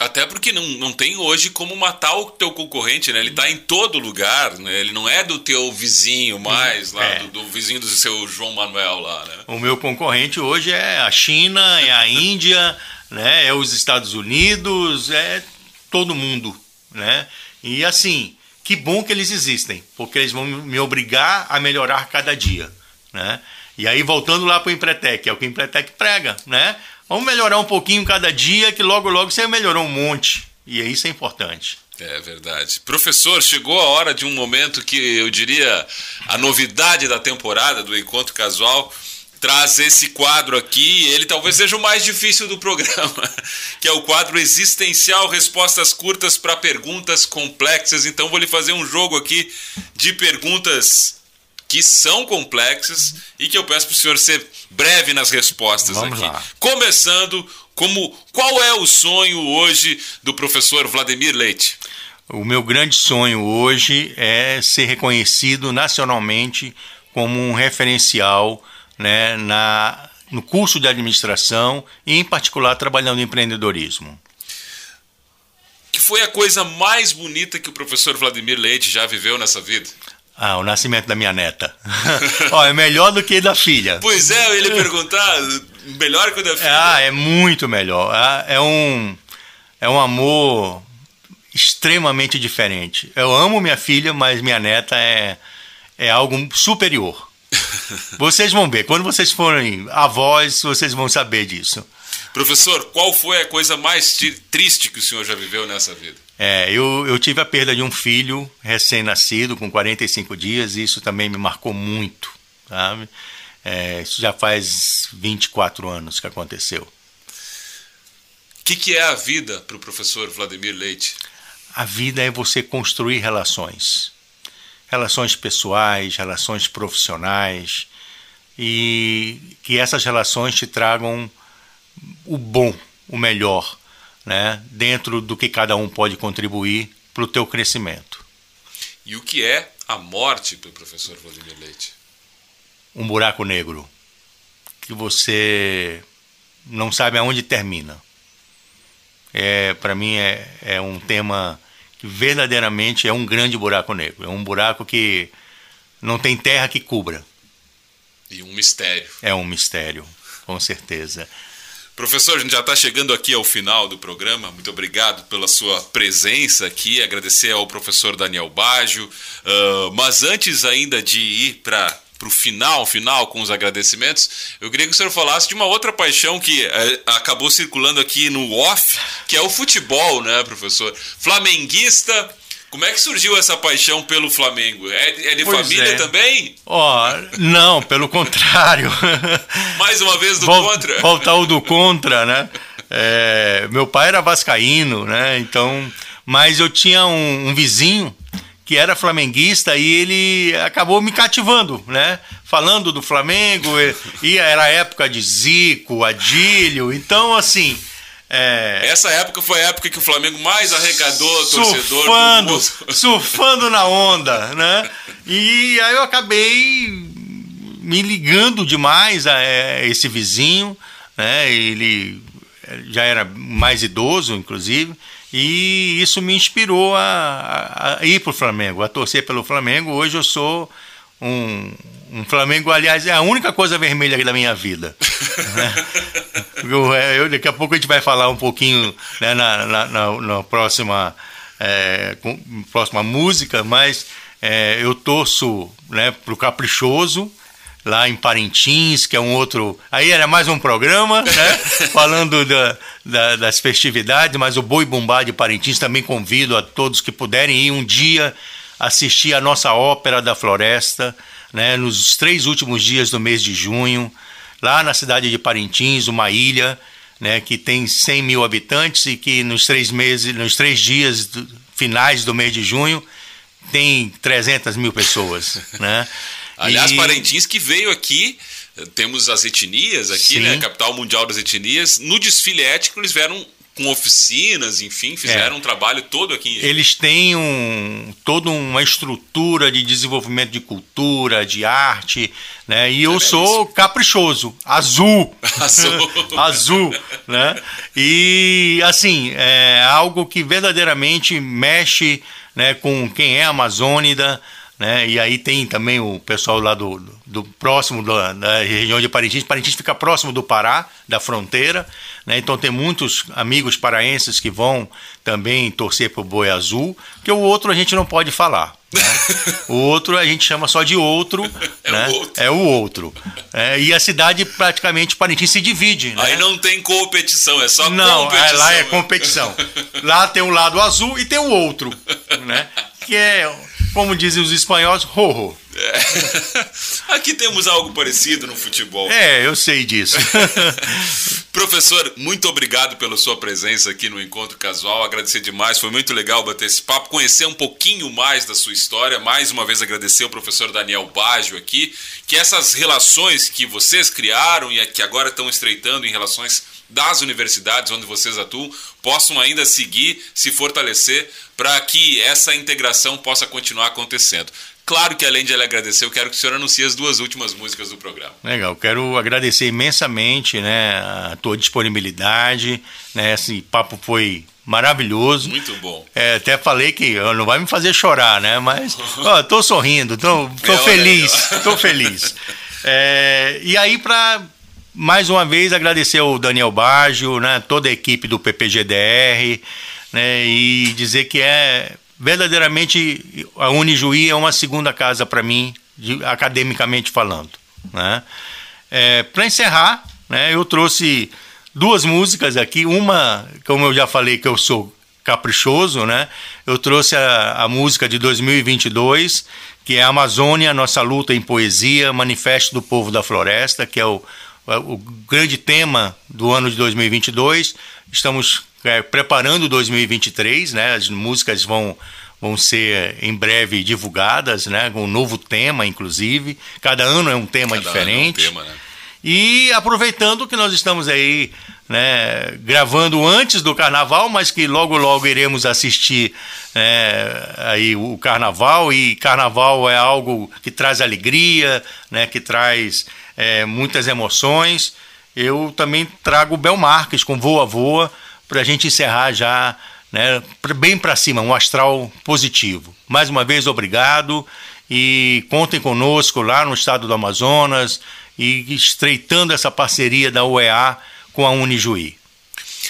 Até porque não, não tem hoje como matar o teu concorrente, né? Ele está em todo lugar, né? Ele não é do teu vizinho mais, lá, é. do, do, vizinho do seu João Manuel lá, né? O meu concorrente hoje é a China, é a Índia, né? É os Estados Unidos, é todo mundo, né? E assim, que bom que eles existem, porque eles vão me obrigar a melhorar cada dia, né? E aí voltando lá para o Empretec, é o que o Empretec prega, né? Vamos melhorar um pouquinho cada dia, que logo logo você melhorou um monte. E isso é importante. É verdade. Professor, chegou a hora de um momento que eu diria a novidade da temporada do Encontro Casual traz esse quadro aqui, ele talvez seja o mais difícil do programa, que é o quadro existencial, respostas curtas para perguntas complexas. Então vou lhe fazer um jogo aqui de perguntas que são complexas e que eu peço para o senhor ser breve nas respostas Vamos aqui. Lá. Começando como qual é o sonho hoje do professor Vladimir Leite? O meu grande sonho hoje é ser reconhecido nacionalmente como um referencial né, na, no curso de administração e, em particular, trabalhando em empreendedorismo. Que foi a coisa mais bonita que o professor Vladimir Leite já viveu nessa vida? Ah, o nascimento da minha neta. Ó, é melhor do que da filha. Pois é, ia perguntar, melhor que o da filha. Ah, é muito melhor. Ah, é um é um amor extremamente diferente. Eu amo minha filha, mas minha neta é é algo superior. Vocês vão ver. Quando vocês forem avós, vocês vão saber disso. Professor, qual foi a coisa mais triste que o senhor já viveu nessa vida? É, eu, eu tive a perda de um filho recém-nascido, com 45 dias, e isso também me marcou muito. Sabe? É, isso já faz 24 anos que aconteceu. O que, que é a vida para o professor Vladimir Leite? A vida é você construir relações relações pessoais, relações profissionais, e que essas relações te tragam o bom, o melhor, né, dentro do que cada um pode contribuir para o teu crescimento. E o que é a morte para o professor Vladimir Leite? Um buraco negro que você não sabe aonde termina. É, para mim é, é um tema que verdadeiramente é um grande buraco negro. É um buraco que não tem terra que cubra. E um mistério. É um mistério, com certeza. Professor, a gente já está chegando aqui ao final do programa. Muito obrigado pela sua presença aqui. Agradecer ao professor Daniel Baggio. Uh, mas antes ainda de ir para para o final, final com os agradecimentos, eu queria que o senhor falasse de uma outra paixão que é, acabou circulando aqui no off, que é o futebol, né, professor? Flamenguista. Como é que surgiu essa paixão pelo Flamengo? É, é de pois família é. também? Ó, oh, não, pelo contrário. Mais uma vez do Vol contra? Voltar o do contra, né? É, meu pai era vascaíno, né? Então, mas eu tinha um, um vizinho que era flamenguista e ele acabou me cativando, né? Falando do Flamengo, e, era a época de Zico, Adílio, então assim. É... Essa época foi a época que o Flamengo mais arrecadou surfando, torcedor. Surfando na onda, né? E aí eu acabei me ligando demais a, a esse vizinho, né? Ele já era mais idoso, inclusive. E isso me inspirou a, a ir para o Flamengo, a torcer pelo Flamengo. Hoje eu sou um, um Flamengo, aliás, é a única coisa vermelha da minha vida. eu, é, eu, daqui a pouco a gente vai falar um pouquinho né, na, na, na, na, próxima, é, com, próxima música, mas é, eu torço né, para o Caprichoso, lá em Parintins, que é um outro. Aí era mais um programa, né? Falando da, da, das festividades, mas o Boi Bumbá de Parintins também convido a todos que puderem ir um dia assistir a nossa ópera da floresta, né, nos três últimos dias do mês de junho, lá na cidade de Parintins, uma ilha, né, que tem 100 mil habitantes e que nos três meses, nos três dias do, finais do mês de junho tem 300 mil pessoas, né? Aliás, e... Parintins que veio aqui temos as etnias aqui, Sim. né? Capital Mundial das Etnias. No desfile ético, eles vieram com oficinas, enfim, fizeram é. um trabalho todo aqui. Eles têm um, toda uma estrutura de desenvolvimento de cultura, de arte, né? E é eu sou isso. caprichoso, azul, azul, azul, né? E assim é algo que verdadeiramente mexe, né, com quem é amazônida né? E aí tem também o pessoal lá do, do, do próximo da, da, região de Parintins. Parintins fica próximo do Pará, da fronteira, né? Então tem muitos amigos paraenses que vão também torcer pro Boi Azul, que o outro a gente não pode falar. Né? o outro a gente chama só de outro, é, né? o, outro. é o outro. É, e a cidade praticamente Parintins se divide. Né? Aí não tem competição, é só não, competição. Não, lá é competição. lá tem o lado azul e tem o outro, né? Que é como dizem os espanhóis, rorro. É. Aqui temos algo parecido no futebol. É, eu sei disso. Professor, muito obrigado pela sua presença aqui no Encontro Casual. Agradecer demais, foi muito legal bater esse papo, conhecer um pouquinho mais da sua história. Mais uma vez agradecer ao professor Daniel Baggio aqui, que essas relações que vocês criaram e que agora estão estreitando em relações das universidades onde vocês atuam possam ainda seguir, se fortalecer para que essa integração possa continuar acontecendo. Claro que além de ele agradecer, eu quero que o senhor anuncie as duas últimas músicas do programa. Legal, quero agradecer imensamente né, a tua disponibilidade. Né, esse papo foi maravilhoso. Muito bom. É, até falei que não vai me fazer chorar, né? Mas ó, tô sorrindo, tô, tô é, feliz, tô feliz. É, e aí, para mais uma vez agradecer ao Daniel Baggio, né, toda a equipe do PPGDR, né, e dizer que é verdadeiramente a Unijuí é uma segunda casa para mim, de, academicamente falando. Né. É, para encerrar, né, eu trouxe duas músicas aqui, uma, como eu já falei que eu sou caprichoso, né? Eu trouxe a, a música de 2022, que é Amazônia, Nossa Luta em Poesia, Manifesto do Povo da Floresta, que é o, o grande tema do ano de 2022. Estamos é, preparando 2023, né? As músicas vão vão ser em breve divulgadas, né? Com um novo tema, inclusive. Cada ano é um tema Cada diferente. É um tema, né? E aproveitando que nós estamos aí, né, gravando antes do Carnaval, mas que logo logo iremos assistir né, aí o Carnaval e Carnaval é algo que traz alegria, né, que traz é, muitas emoções. Eu também trago o Bel Marques com Voa Voa para a gente encerrar já né, bem para cima, um astral positivo. Mais uma vez, obrigado e contem conosco lá no estado do Amazonas e estreitando essa parceria da UEA com a Unijuí.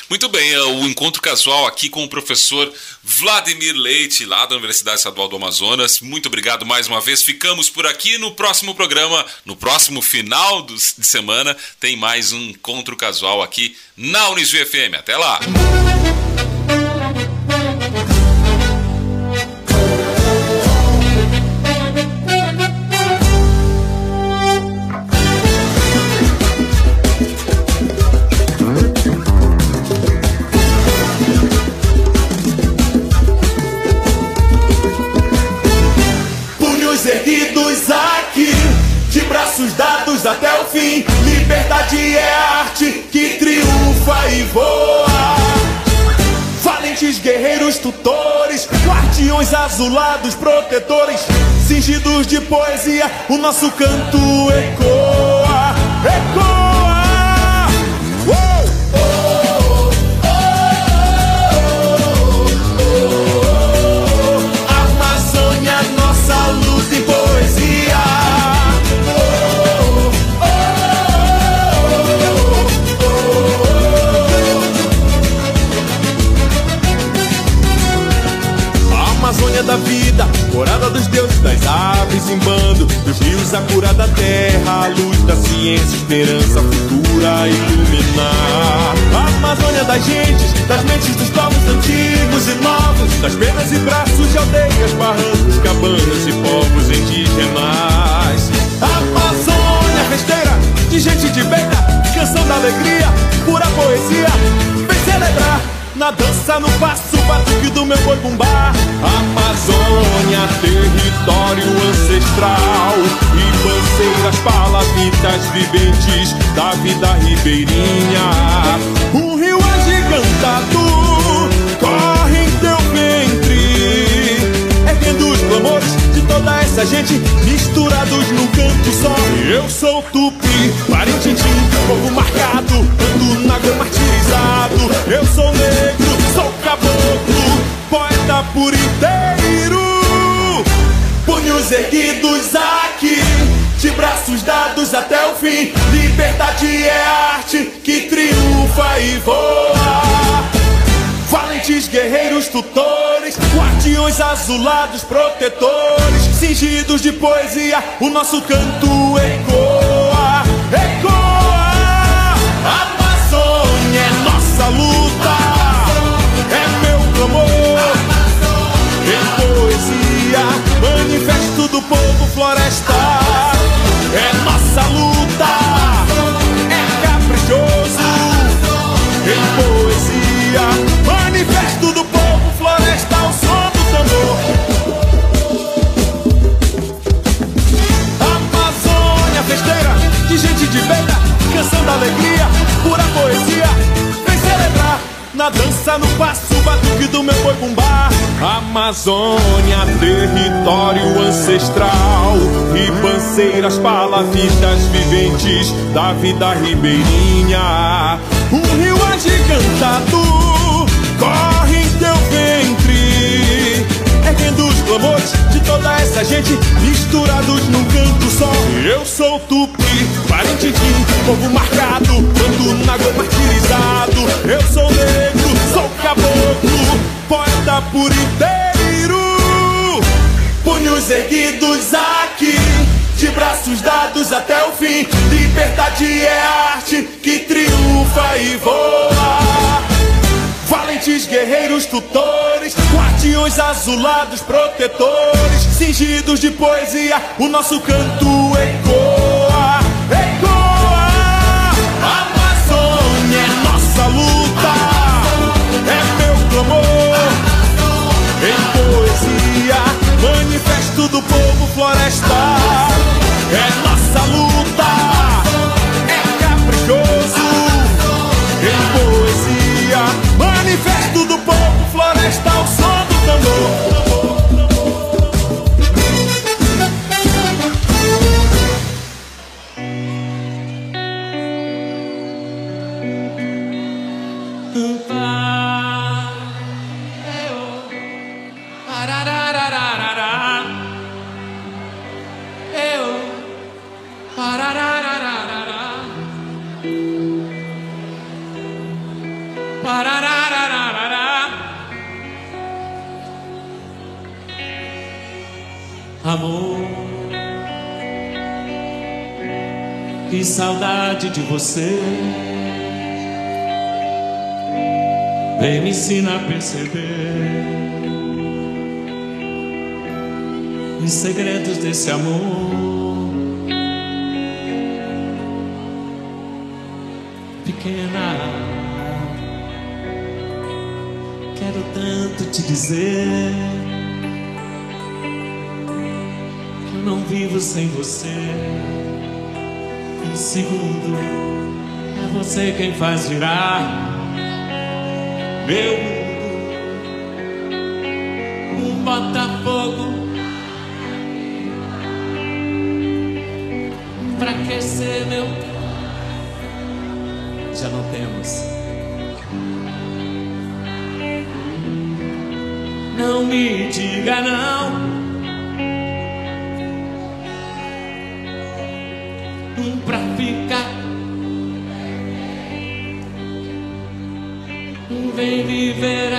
Muito bem, é o encontro casual aqui com o professor Vladimir Leite, lá da Universidade Estadual do Amazonas. Muito obrigado mais uma vez. Ficamos por aqui no próximo programa, no próximo final de semana, tem mais um encontro casual aqui na Unisv FM. Até lá! Arte que triunfa e voa. Valentes guerreiros tutores, guardiões azulados, protetores, cingidos de poesia, o nosso canto ecoa, ecoa. Dos deuses, das aves em bando, dos rios, a cura da terra, a luz da ciência, esperança futura iluminar. A Amazônia das gentes, das mentes dos povos antigos e novos, das penas e braços de aldeias, barrancos, cabanas e povos indígenas. Amazônia festeira, de gente de beira, canção da alegria, pura poesia, vem celebrar na dança, no passo, batuque do meu boi bumbá Amazônia, território ancestral Ribanceiras, palafitas viventes da vida ribeirinha. Um rio agigantado corre em teu ventre Erguendo os clamores de toda essa gente Misturados num canto só. Eu sou Tupi, Parintintim, povo marcado Ando na martirizado Eu sou negro, sou caboclo Poeta por inteiro. Punhos erguidos aqui De braços dados até o fim. Liberdade é arte que triunfa e voa Valentes guerreiros tutores, guardiões azulados protetores, cingidos de poesia, o nosso canto ecoa, ecoa. Amazônia é nossa luta, é meu clamor. Em poesia, manifesto do povo floresta, é nossa luta, de beira, canção alegria, pura poesia, vem celebrar. Na dança, no passo, batuque do meu boi bumbá Amazônia, território ancestral Ribanceiras, palafitas viventes da vida ribeirinha. Um rio agigantado corre em teu ventre Erguendo os clamores de toda essa gente Misturados num canto só. Eu sou Tupi, Parintintim Povo marcado, ando na água martirizado. Eu sou negro, sou caboclo Poeta por inteiro. Punhos erguidos aqui De braços dados até o fim. Liberdade é arte que triunfa e voa. Valentes guerreiros tutores, guardiões azulados protetores, cingidos de poesia, o nosso canto ecoa, do povo florestal, é saudade de você. Vem me ensinar a perceber os segredos desse amor. Pequena, quero tanto te dizer. que eu não vivo sem você. Segundo, é você quem faz girar meu mundo. Um Botafogo pra aquecer meu. Já não temos. Não me diga não. Vem